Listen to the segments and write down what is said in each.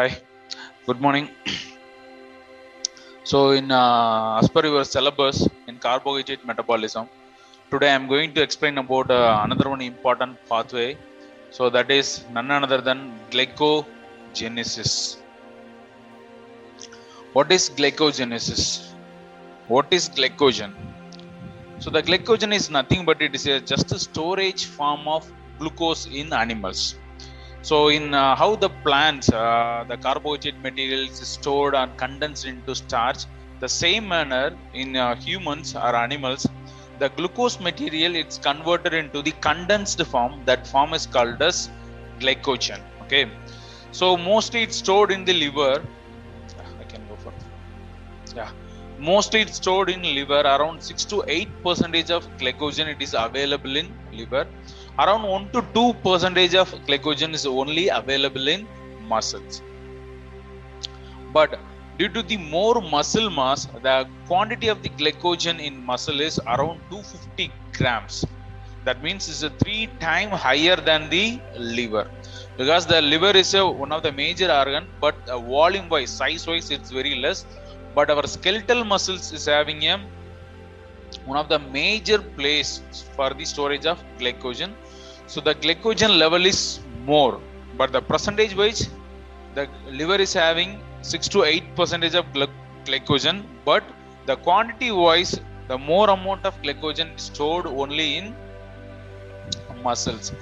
Hi, good morning. So, in uh, as per your syllabus in carbohydrate metabolism, today I am going to explain about uh, another one important pathway. So, that is none other than glycogenesis. What is glycogenesis? What is glycogen? So, the glycogen is nothing but it is a, just a storage form of glucose in animals. So, in uh, how the plants, uh, the carbohydrate materials is stored and condensed into starch, the same manner in uh, humans or animals, the glucose material it's converted into the condensed form. That form is called as glycogen. Okay, so mostly it's stored in the liver. I can go for yeah. Mostly it's stored in liver. Around six to eight percentage of glycogen it is available in liver around 1 to 2 percentage of glycogen is only available in muscles. But due to the more muscle mass the quantity of the glycogen in muscle is around 250 grams. That means it's a three time higher than the liver. Because the liver is a, one of the major organ but uh, volume wise size wise it's very less. But our skeletal muscles is having a one of the major place for the storage of glycogen. So the glycogen level is more but the percentage wise the liver is having 6 to 8 percentage of glycogen but the quantity wise the more amount of glycogen stored only in muscles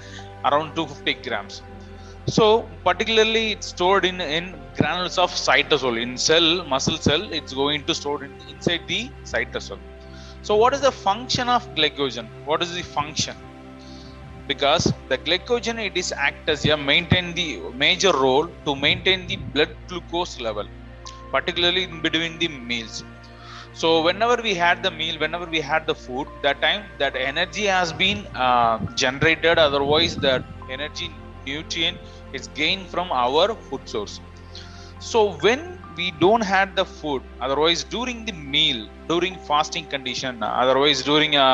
around 250 grams. So particularly it's stored in in granules of cytosol in cell muscle cell it's going to store in, inside the cytosol so what is the function of glycogen? What is the function? Because the glycogen it is act as a maintain the major role to maintain the blood glucose level particularly in between the meals. So whenever we had the meal whenever we had the food that time that energy has been uh, generated. Otherwise that energy nutrient is gained from our food source. So when we don't had the food otherwise during the meal during fasting condition otherwise during a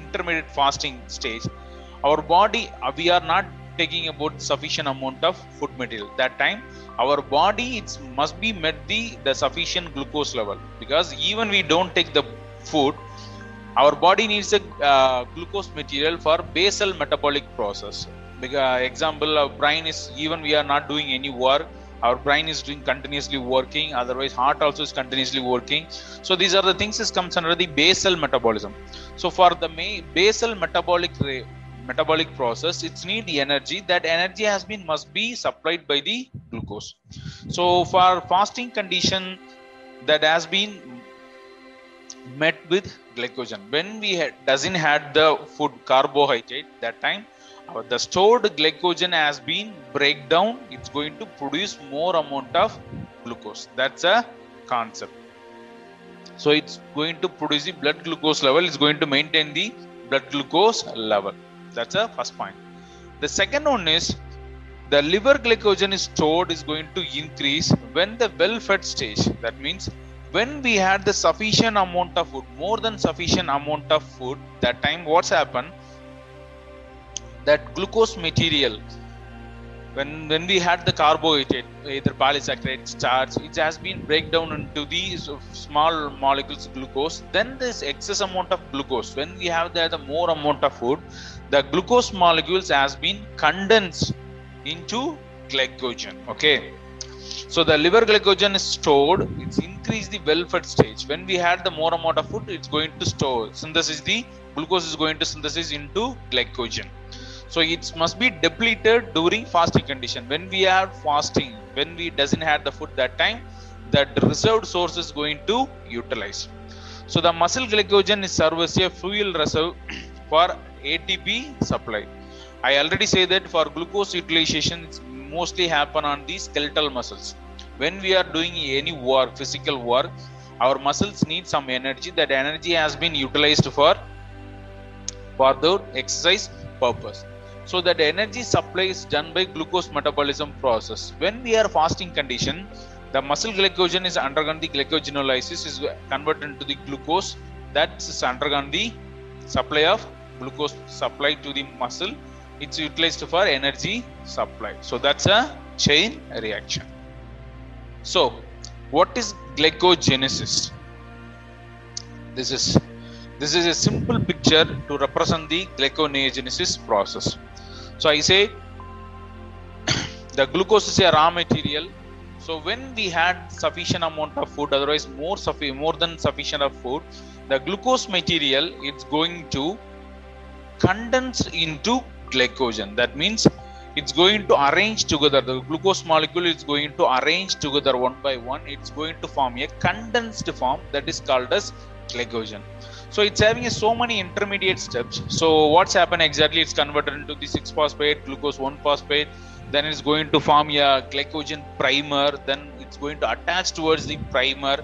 intermediate fasting stage our body uh, we are not taking about sufficient amount of food material. That time our body it must be met the the sufficient glucose level because even we don't take the food our body needs a uh, glucose material for basal metabolic process. Because example uh, our brain is even we are not doing any work our brain is doing continuously working otherwise heart also is continuously working. So these are the things that comes under the basal metabolism. So for the main basal metabolic metabolic process it's need energy. That energy has been must be supplied by the glucose. So for fasting condition that has been met with glycogen. When we had, doesn't had the food carbohydrate that time the stored glycogen has been break down. It's going to produce more amount of glucose. That's a concept. So it's going to produce the blood glucose level. It's going to maintain the blood glucose level. That's the first point. The second one is the liver glycogen is stored is going to increase when the well fed stage. That means when we had the sufficient amount of food more than sufficient amount of food that time what's happened that glucose material when when we had the carbohydrate either polysaccharide starch it has been break down into these small molecules glucose then this excess amount of glucose when we have the, the more amount of food the glucose molecules has been condensed into glycogen okay? So the liver glycogen is stored it's increased the well fed stage. When we had the more amount of food it's going to store synthesis the glucose is going to synthesis into glycogen so it must be depleted during fasting condition. When we are fasting when we doesn't have the food that time that reserved source is going to utilize. So the muscle glycogen is serve as a fuel reserve for atp supply. I already say that for glucose utilization mostly happen on the skeletal muscles. When we are doing any work physical work our muscles need some energy. That energy has been utilized for for the exercise purpose so that energy supply is done by glucose metabolism process when we are fasting condition the muscle glycogen is undergone the glycogenolysis is converted into the glucose that is undergone the supply of glucose supply to the muscle it's utilized for energy supply so that's a chain reaction. So, what is glycogenesis? This is this is a simple picture to represent the glyconeogenesis process. So I say the glucose is a raw material. So when we had sufficient amount of food, otherwise more suffi- more than sufficient of food, the glucose material it's going to condense into glycogen. That means it's going to arrange together. The glucose molecule is going to arrange together one by one. It's going to form a condensed form that is called as glycogen. So it's having so many intermediate steps. So what's happened exactly? It's converted into the 6-phosphate, glucose 1-phosphate. Then it's going to form a glycogen primer. Then it's going to attach towards the primer.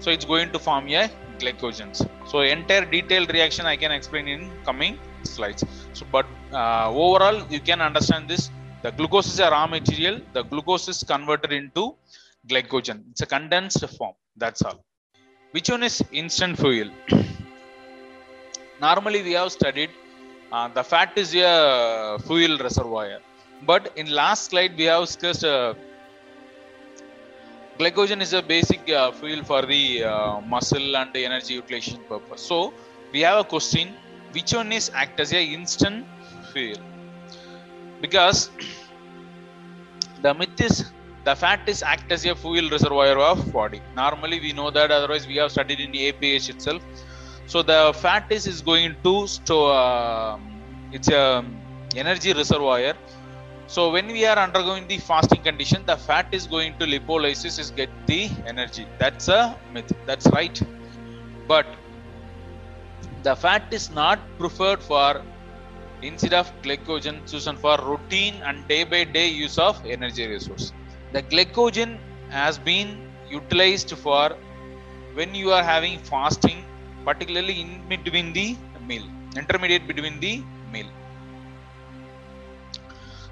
So it's going to form a glycogens. So entire detailed reaction I can explain in coming slides. So but uh, overall you can understand this. The glucose is a raw material. The glucose is converted into glycogen. It's a condensed form. That's all. Which one is instant fuel? Normally we have studied uh, the fat is a fuel reservoir. But in last slide we have discussed uh, glycogen is a basic uh, fuel for the uh, muscle and the energy utilization purpose. So we have a question which one is act as a instant fuel? Because the myth is the fat is act as a fuel reservoir of body. Normally we know that otherwise we have studied in aph itself so the fat is is going to store uh, it's a energy reservoir. So when we are undergoing the fasting condition the fat is going to lipolysis is get the energy. That's a myth. That's right. But the fat is not preferred for instead of glycogen chosen for routine and day by day use of energy resource. The glycogen has been utilized for when you are having fasting particularly in between the meal intermediate between the meal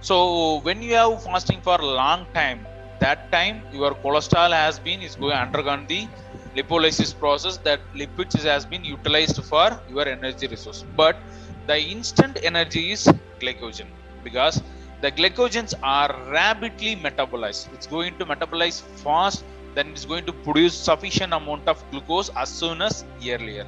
so when you have fasting for a long time that time your cholesterol has been is going undergone the lipolysis process that lipids has been utilized for your energy resource. But the instant energy is glycogen because the glycogens are rapidly metabolized. It's going to metabolize fast then it's going to produce sufficient amount of glucose as soon as earlier.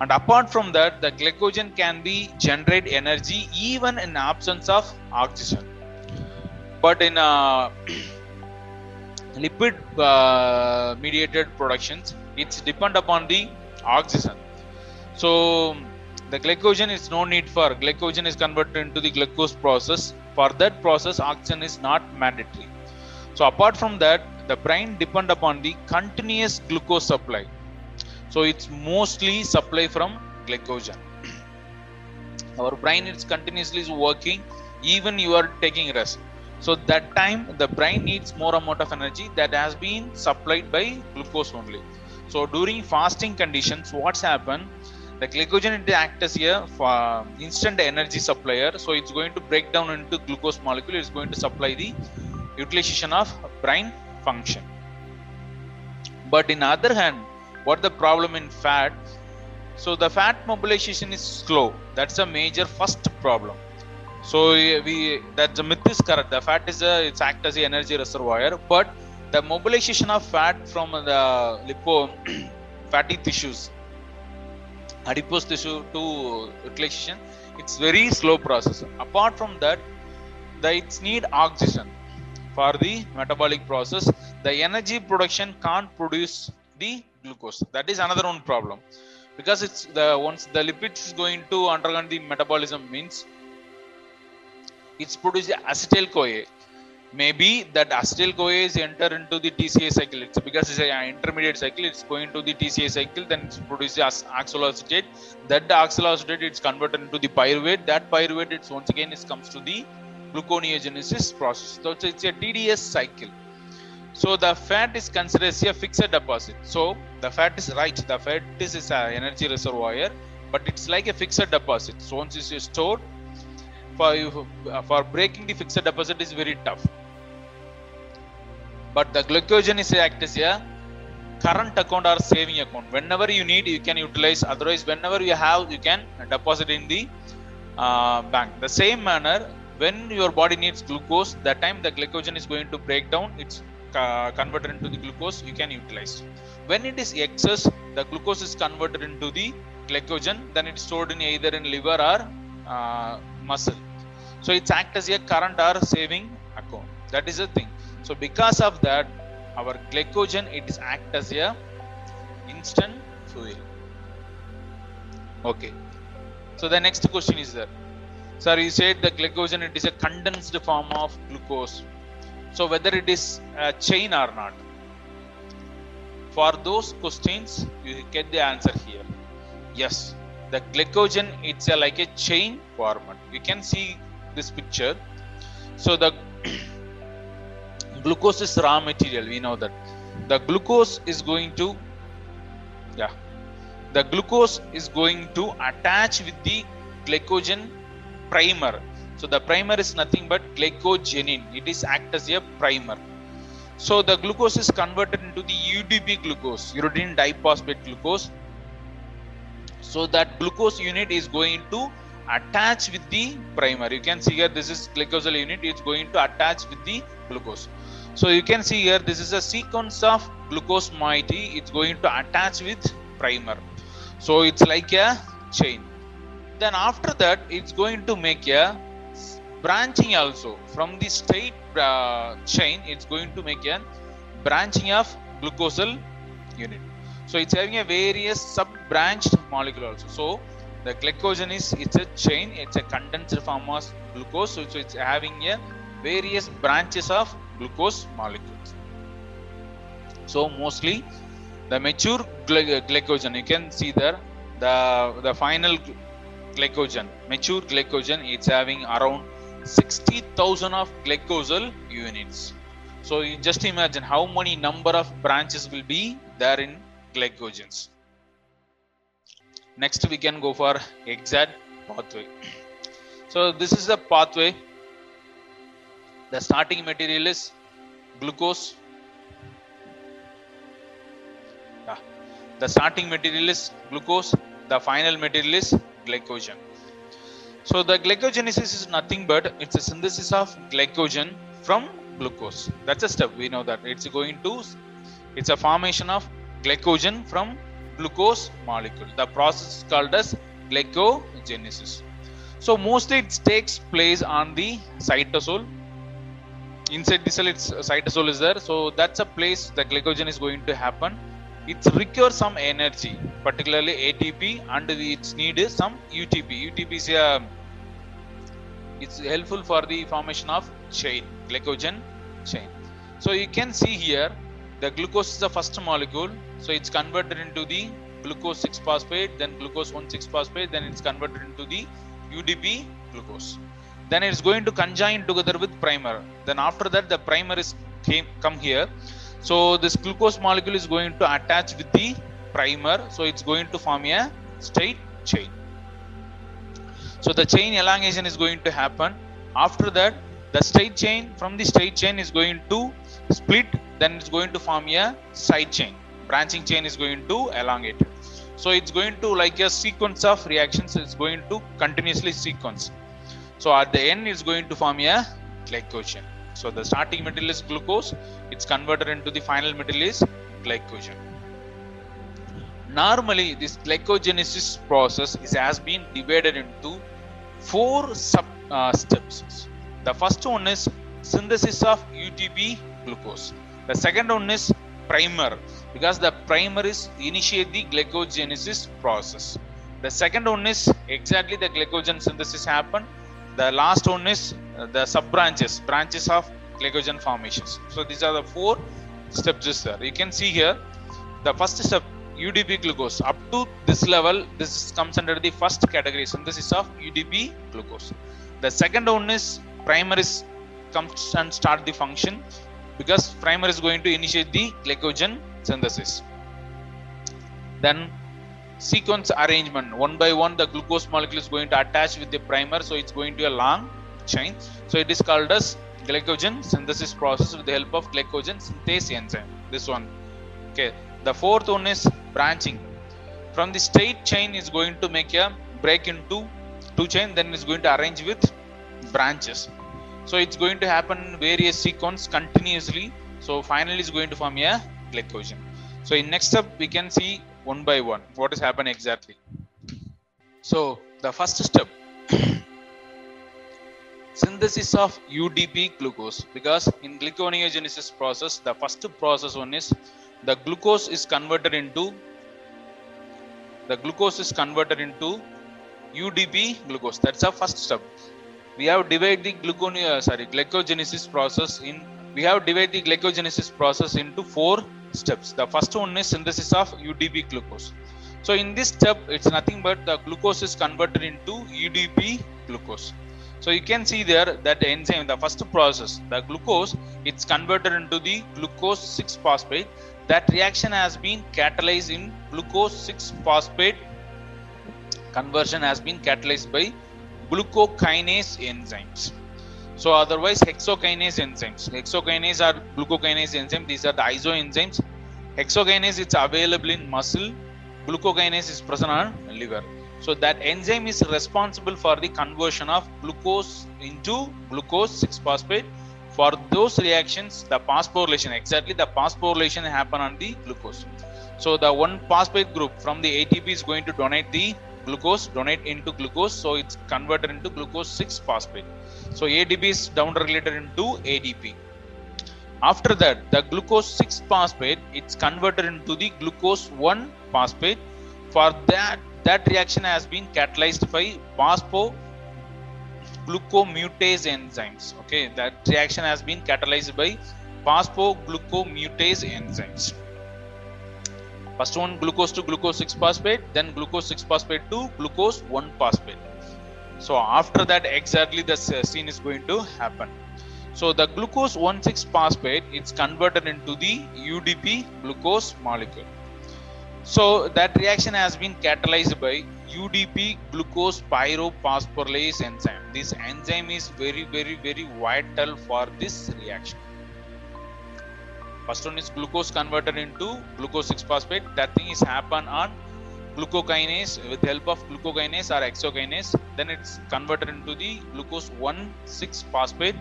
And apart from that the glycogen can be generate energy even in absence of oxygen. But in uh, lipid uh, mediated productions it's depend upon the oxygen. So the glycogen is no need for glycogen is converted into the glucose process. For that process oxygen is not mandatory. So apart from that the brain depend upon the continuous glucose supply. So it's mostly supply from glycogen. Our brain is continuously working even you are taking rest. So that time the brain needs more amount of energy that has been supplied by glucose only. So during fasting conditions what's happened the glycogen it act as a instant energy supplier. So it's going to break down into glucose molecule. It's going to supply the utilization of brain function. But in other hand what the problem in fat? So the fat mobilization is slow. That's a major first problem. So we that the myth is correct. The fat is a it's act as a energy reservoir but the mobilization of fat from the lipo fatty tissues adipose tissue to utilization it's very slow process. Apart from that the it's need oxygen for the metabolic process the energy production can't produce the glucose. That is another one problem. Because it's the once the lipids is going to undergo the metabolism means it's produced acetyl CoA maybe that acetyl CoA is enter into the TCA cycle. It's because it's an intermediate cycle it's going to the TCA cycle then it's produced oxaloacetate. That oxaloacetate it's converted into the pyruvate. That pyruvate it's once again it comes to the gluconeogenesis process. So it's, a TDS cycle. So the fat is considered as a fixed deposit. So the fat is right. The fat is, is an energy reservoir but it's like a fixed deposit. So once it's stored for for breaking the fixed deposit is very tough. But the glycogen is act as a current account or saving account. Whenever you need you can utilize. Otherwise whenever you have you can deposit in the uh, bank. The same manner when your body needs glucose that time the glycogen is going to break down it's uh, converted into the glucose you can utilize. When it is excess the glucose is converted into the glycogen then it's stored in either in liver or uh, muscle. So it's act as a current or saving account. That is the thing. So because of that our glycogen it is act as a instant fuel. Okay. So the next question is there sir you said the glycogen it is a condensed form of glucose. So whether it is a chain or not for those questions you get the answer here. Yes the glycogen it's a, like a chain format. You can see this picture. So the glucose is raw material we know that. The glucose is going to yeah the glucose is going to attach with the glycogen primer. So the primer is nothing but glycogenin. It is act as a primer. So the glucose is converted into the udp glucose uridine diphosphate glucose. So that glucose unit is going to attach with the primer. You can see here this is glycosyl unit. It's going to attach with the glucose. So you can see here this is a sequence of glucose moiety it's going to attach with primer. So it's like a chain then after that it's going to make a branching also. From the straight uh, chain it's going to make a branching of glucosyl unit. So it's having a various sub branched molecule also. So the glycogen is it's a chain it's a condensed form of glucose. So, so it's having a various branches of glucose molecules. So mostly the mature gly- glycogen you can see there. The the final glycogen. Mature glycogen it's having around 60000 of glycosyl units. So you just imagine how many number of branches will be there in glycogens. Next we can go for exact pathway. So this is the pathway. The starting material is glucose. The starting material is glucose. The final material is glycogen. So the glycogenesis is nothing but it's a synthesis of glycogen from glucose. That's a step. We know that. It's going to it's a formation of glycogen from glucose molecule. The process is called as glycogenesis. So mostly it takes place on the cytosol. Inside the cell it's cytosol is there. So that's a place the glycogen is going to happen it requires some energy particularly atp and its need is some utp utp is a it's helpful for the formation of chain glycogen chain. So you can see here the glucose is the first molecule. So it's converted into the glucose 6 phosphate then glucose 1 6 phosphate then it's converted into the udp glucose. Then it's going to conjoin together with primer. Then after that the primer is came come here so this glucose molecule is going to attach with the primer. So it's going to form a straight chain. So the chain elongation is going to happen. After that the straight chain from the straight chain is going to split. Then it's going to form a side chain. Branching chain is going to elongate. So it's going to like a sequence of reactions it's going to continuously sequence. So at the end it's going to form a glycogen so the starting material is glucose it's converted into the final material is glycogen. Normally this glycogenesis process is, has been divided into four sub uh, steps. The first one is synthesis of utp glucose. The second one is primer because the primer is initiate the glycogenesis process. The second one is exactly the glycogen synthesis happen the last one is Uh, the sub branches branches of glycogen formations. So these are the four steps is there. You can see here the first step udp glucose. Up to this level this comes under the first category. Synthesis of udp glucose. The second one is primer is comes and start the function because primer is going to initiate the glycogen synthesis. Then sequence arrangement. One by one the glucose molecule is going to attach with the primer so it's going to a long chain. So it is called as glycogen synthesis process with the help of glycogen synthase enzyme. This one. Okay. The fourth one is branching. From the straight chain is going to make a break into two chain then it's going to arrange with branches. So it's going to happen various sequence continuously. So finally it's going to form a glycogen. So in next step we can see one by one what is happening exactly. So the first step synthesis of udp glucose. Because in gluconeogenesis process the first process one is the glucose is converted into the glucose is converted into udp glucose. That's the first step. We have divided the glucone uh, sorry glycogenesis process in we have divided the glycogenesis process into four steps. The first one is synthesis of udp glucose. So in this step it's nothing but the glucose is converted into udp glucose so you can see there that the enzyme the first process the glucose it's converted into the glucose 6 phosphate that reaction has been catalyzed in glucose 6 phosphate conversion has been catalyzed by glucokinase enzymes. So otherwise hexokinase enzymes. Hexokinase are glucokinase enzymes. These are the isoenzymes. Hexokinase is available in muscle. Glucokinase is present on liver. So that enzyme is responsible for the conversion of glucose into glucose 6-phosphate. For those reactions, the phosphorylation, exactly the phosphorylation happen on the glucose. So the one phosphate group from the ATP is going to donate the glucose donate into glucose so it's converted into glucose 6 phosphate so atp is down regulated into adp after that the glucose 6 phosphate it's converted into the glucose 1 phosphate for that that reaction has been catalyzed by phospho glucomutase enzymes okay that reaction has been catalyzed by phosphoglucomutase enzymes First one glucose to glucose 6 phosphate, then glucose 6 phosphate to glucose 1 phosphate. So after that exactly the scene is going to happen. So the glucose 1 6 phosphate it's converted into the UDP glucose molecule. So that reaction has been catalyzed by UDP glucose pyrophosphorylase enzyme. This enzyme is very very very vital for this reaction. First one is glucose converted into glucose 6-phosphate. That thing is happen on glucokinase with help of glucokinase or hexokinase. Then it's converted into the glucose 1,6-phosphate.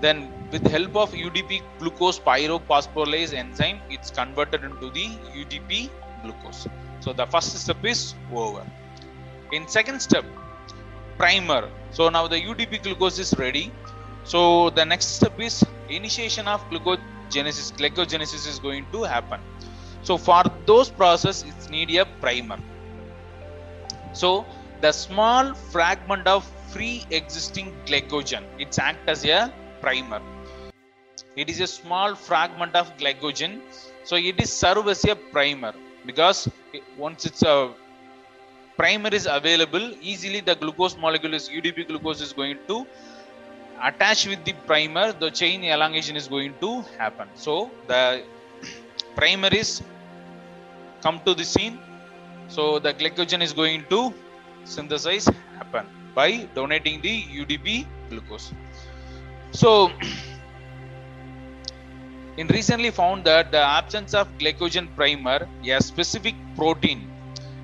Then with help of UDP glucose pyrophosphorylase enzyme, it's converted into the UDP glucose. So the first step is over. In second step, primer. So now the UDP glucose is ready. So the next step is initiation of glucose genesis glycogenesis is going to happen so for those process it need a primer so the small fragment of free existing glycogen it's act as a primer it is a small fragment of glycogen so it is serve as a primer because once it's a primer is available easily the glucose molecule is udp glucose is going to attach with the primer the chain elongation is going to happen. So the primer is come to the scene. So the glycogen is going to synthesize happen by donating the udp glucose. So in recently found that the absence of glycogen primer a specific protein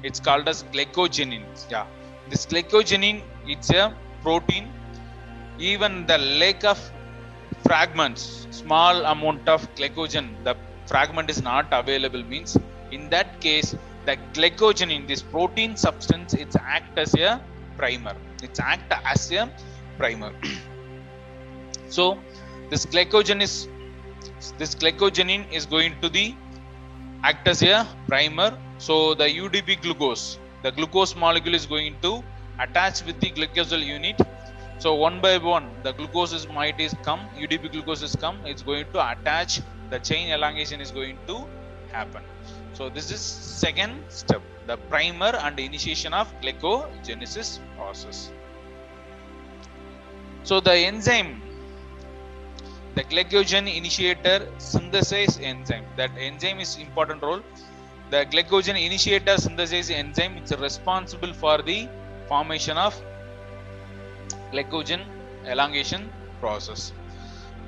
it's called as glycogenin yeah. This glycogenin it's a protein. Even the lack of fragments small amount of glycogen the fragment is not available. Means in that case the glycogen in this protein substance it's act as a primer. It's act as a primer. So this glycogen is this glycogenin is going to the act as a primer so the udp glucose the glucose molecule is going to attach with the glycosyl unit so one by one, the glucose is might is come, UDP glucose is come, it's going to attach, the chain elongation is going to happen. So this is second step, the primer and initiation of glycogenesis process. So the enzyme, the glycogen initiator synthesis enzyme, that enzyme is important role. The glycogen initiator synthesis enzyme. Is responsible for the formation of glycogen elongation process.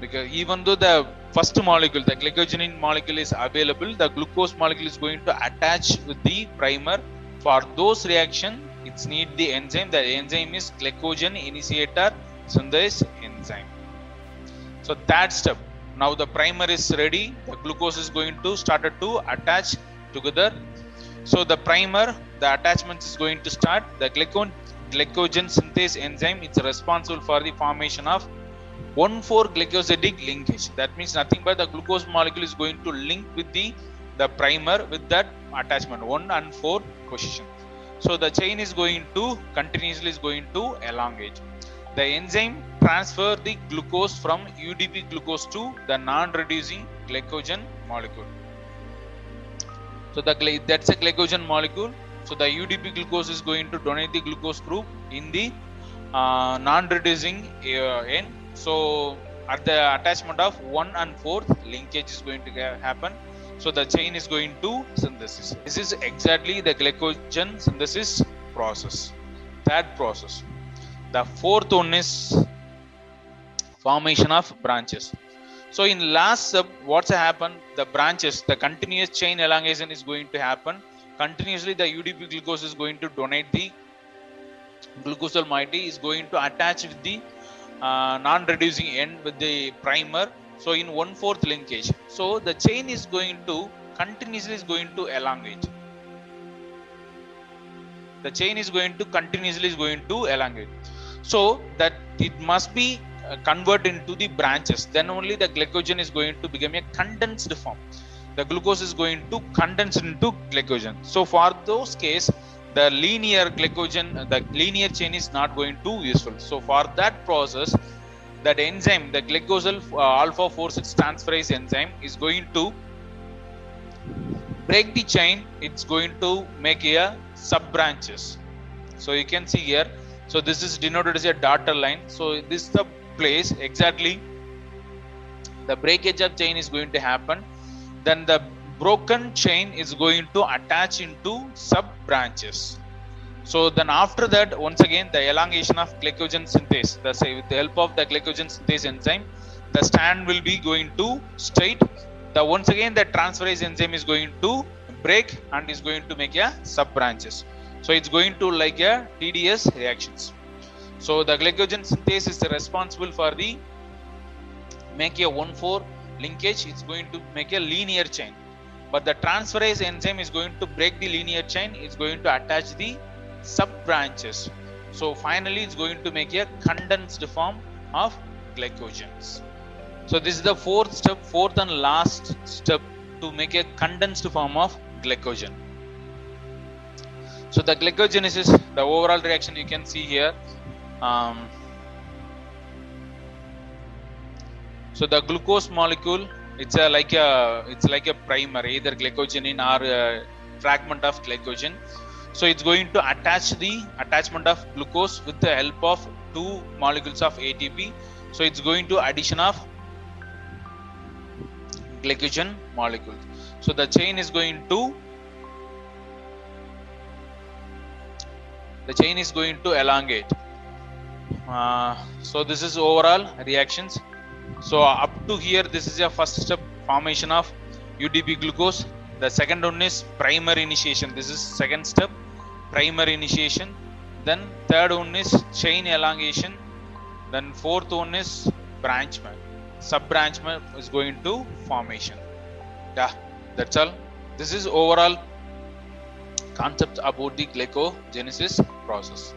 Because even though the first molecule the glycogenin molecule is available the glucose molecule is going to attach with the primer. For those reaction it's need the enzyme. The enzyme is glycogen initiator synthase enzyme. So that step. Now the primer is ready. The glucose is going to started to attach together. So the primer, the attachment is going to start. The glycogen synthase enzyme is responsible for the formation of 1,4 glycosidic linkage. That means nothing but the glucose molecule is going to link with the the primer with that attachment 1 and 4 position. So the chain is going to continuously is going to elongate. The enzyme transfer the glucose from UDP glucose to the non-reducing glycogen molecule. So the that's a glycogen molecule. So the UDP glucose is going to donate the glucose group in the uh, non-reducing uh, end. So at the attachment of 1 and 4th linkage is going to happen so the chain is going to synthesis this is exactly the glycogen synthesis process that process the fourth one is formation of branches. So in last step what's happened? The branches the continuous chain elongation is going to happen. Continuously the udp glucose is going to donate the glucosyl moiety is going to attach with the uh, non-reducing end with the primer. So in one fourth linkage. So the chain is going to continuously is going to elongate. The chain is going to continuously is going to elongate so that it must be uh, convert into the branches then only the glycogen is going to become a condensed form the glucose is going to condense into glycogen so for those case the linear glycogen the linear chain is not going to be useful so for that process that enzyme, the glycosyl uh, alpha 4 6 transferase enzyme, is going to break the chain. It's going to make a sub branches. So you can see here. So this is denoted as a dotted line. So this is the place exactly. The breakage of chain is going to happen. Then the broken chain is going to attach into sub branches. So then after that, once again, the elongation of glycogen synthase, the say with the help of the glycogen synthase enzyme, the stand will be going to straight. The once again the transferase enzyme is going to break and is going to make a sub branches. So it's going to like a TDS reactions. So the glycogen synthase is responsible for the make a 1,4 linkage. It's going to make a linear chain. But the transferase enzyme is going to break the linear chain. It's going to attach the sub branches. So finally, it's going to make a condensed form of glycogens. So this is the fourth step, fourth and last step to make a condensed form of glycogen. So the glycogenesis, the overall reaction you can see here. Um, so the glucose molecule, it's a like a it's like a primer, either glycogen or a fragment of glycogen so it's going to attach the attachment of glucose with the help of two molecules of ATP so it's going to addition of glycogen molecule so the chain is going to the chain is going to elongate. Uh, so this is overall reactions. So up to here this is a first step formation of UDP glucose. The second one is primer initiation. This is second step primer initiation. Then third one is chain elongation. Then fourth one is branchment sub branchment is going to formation. Yeah that's all. This is overall concept about the glycogenesis process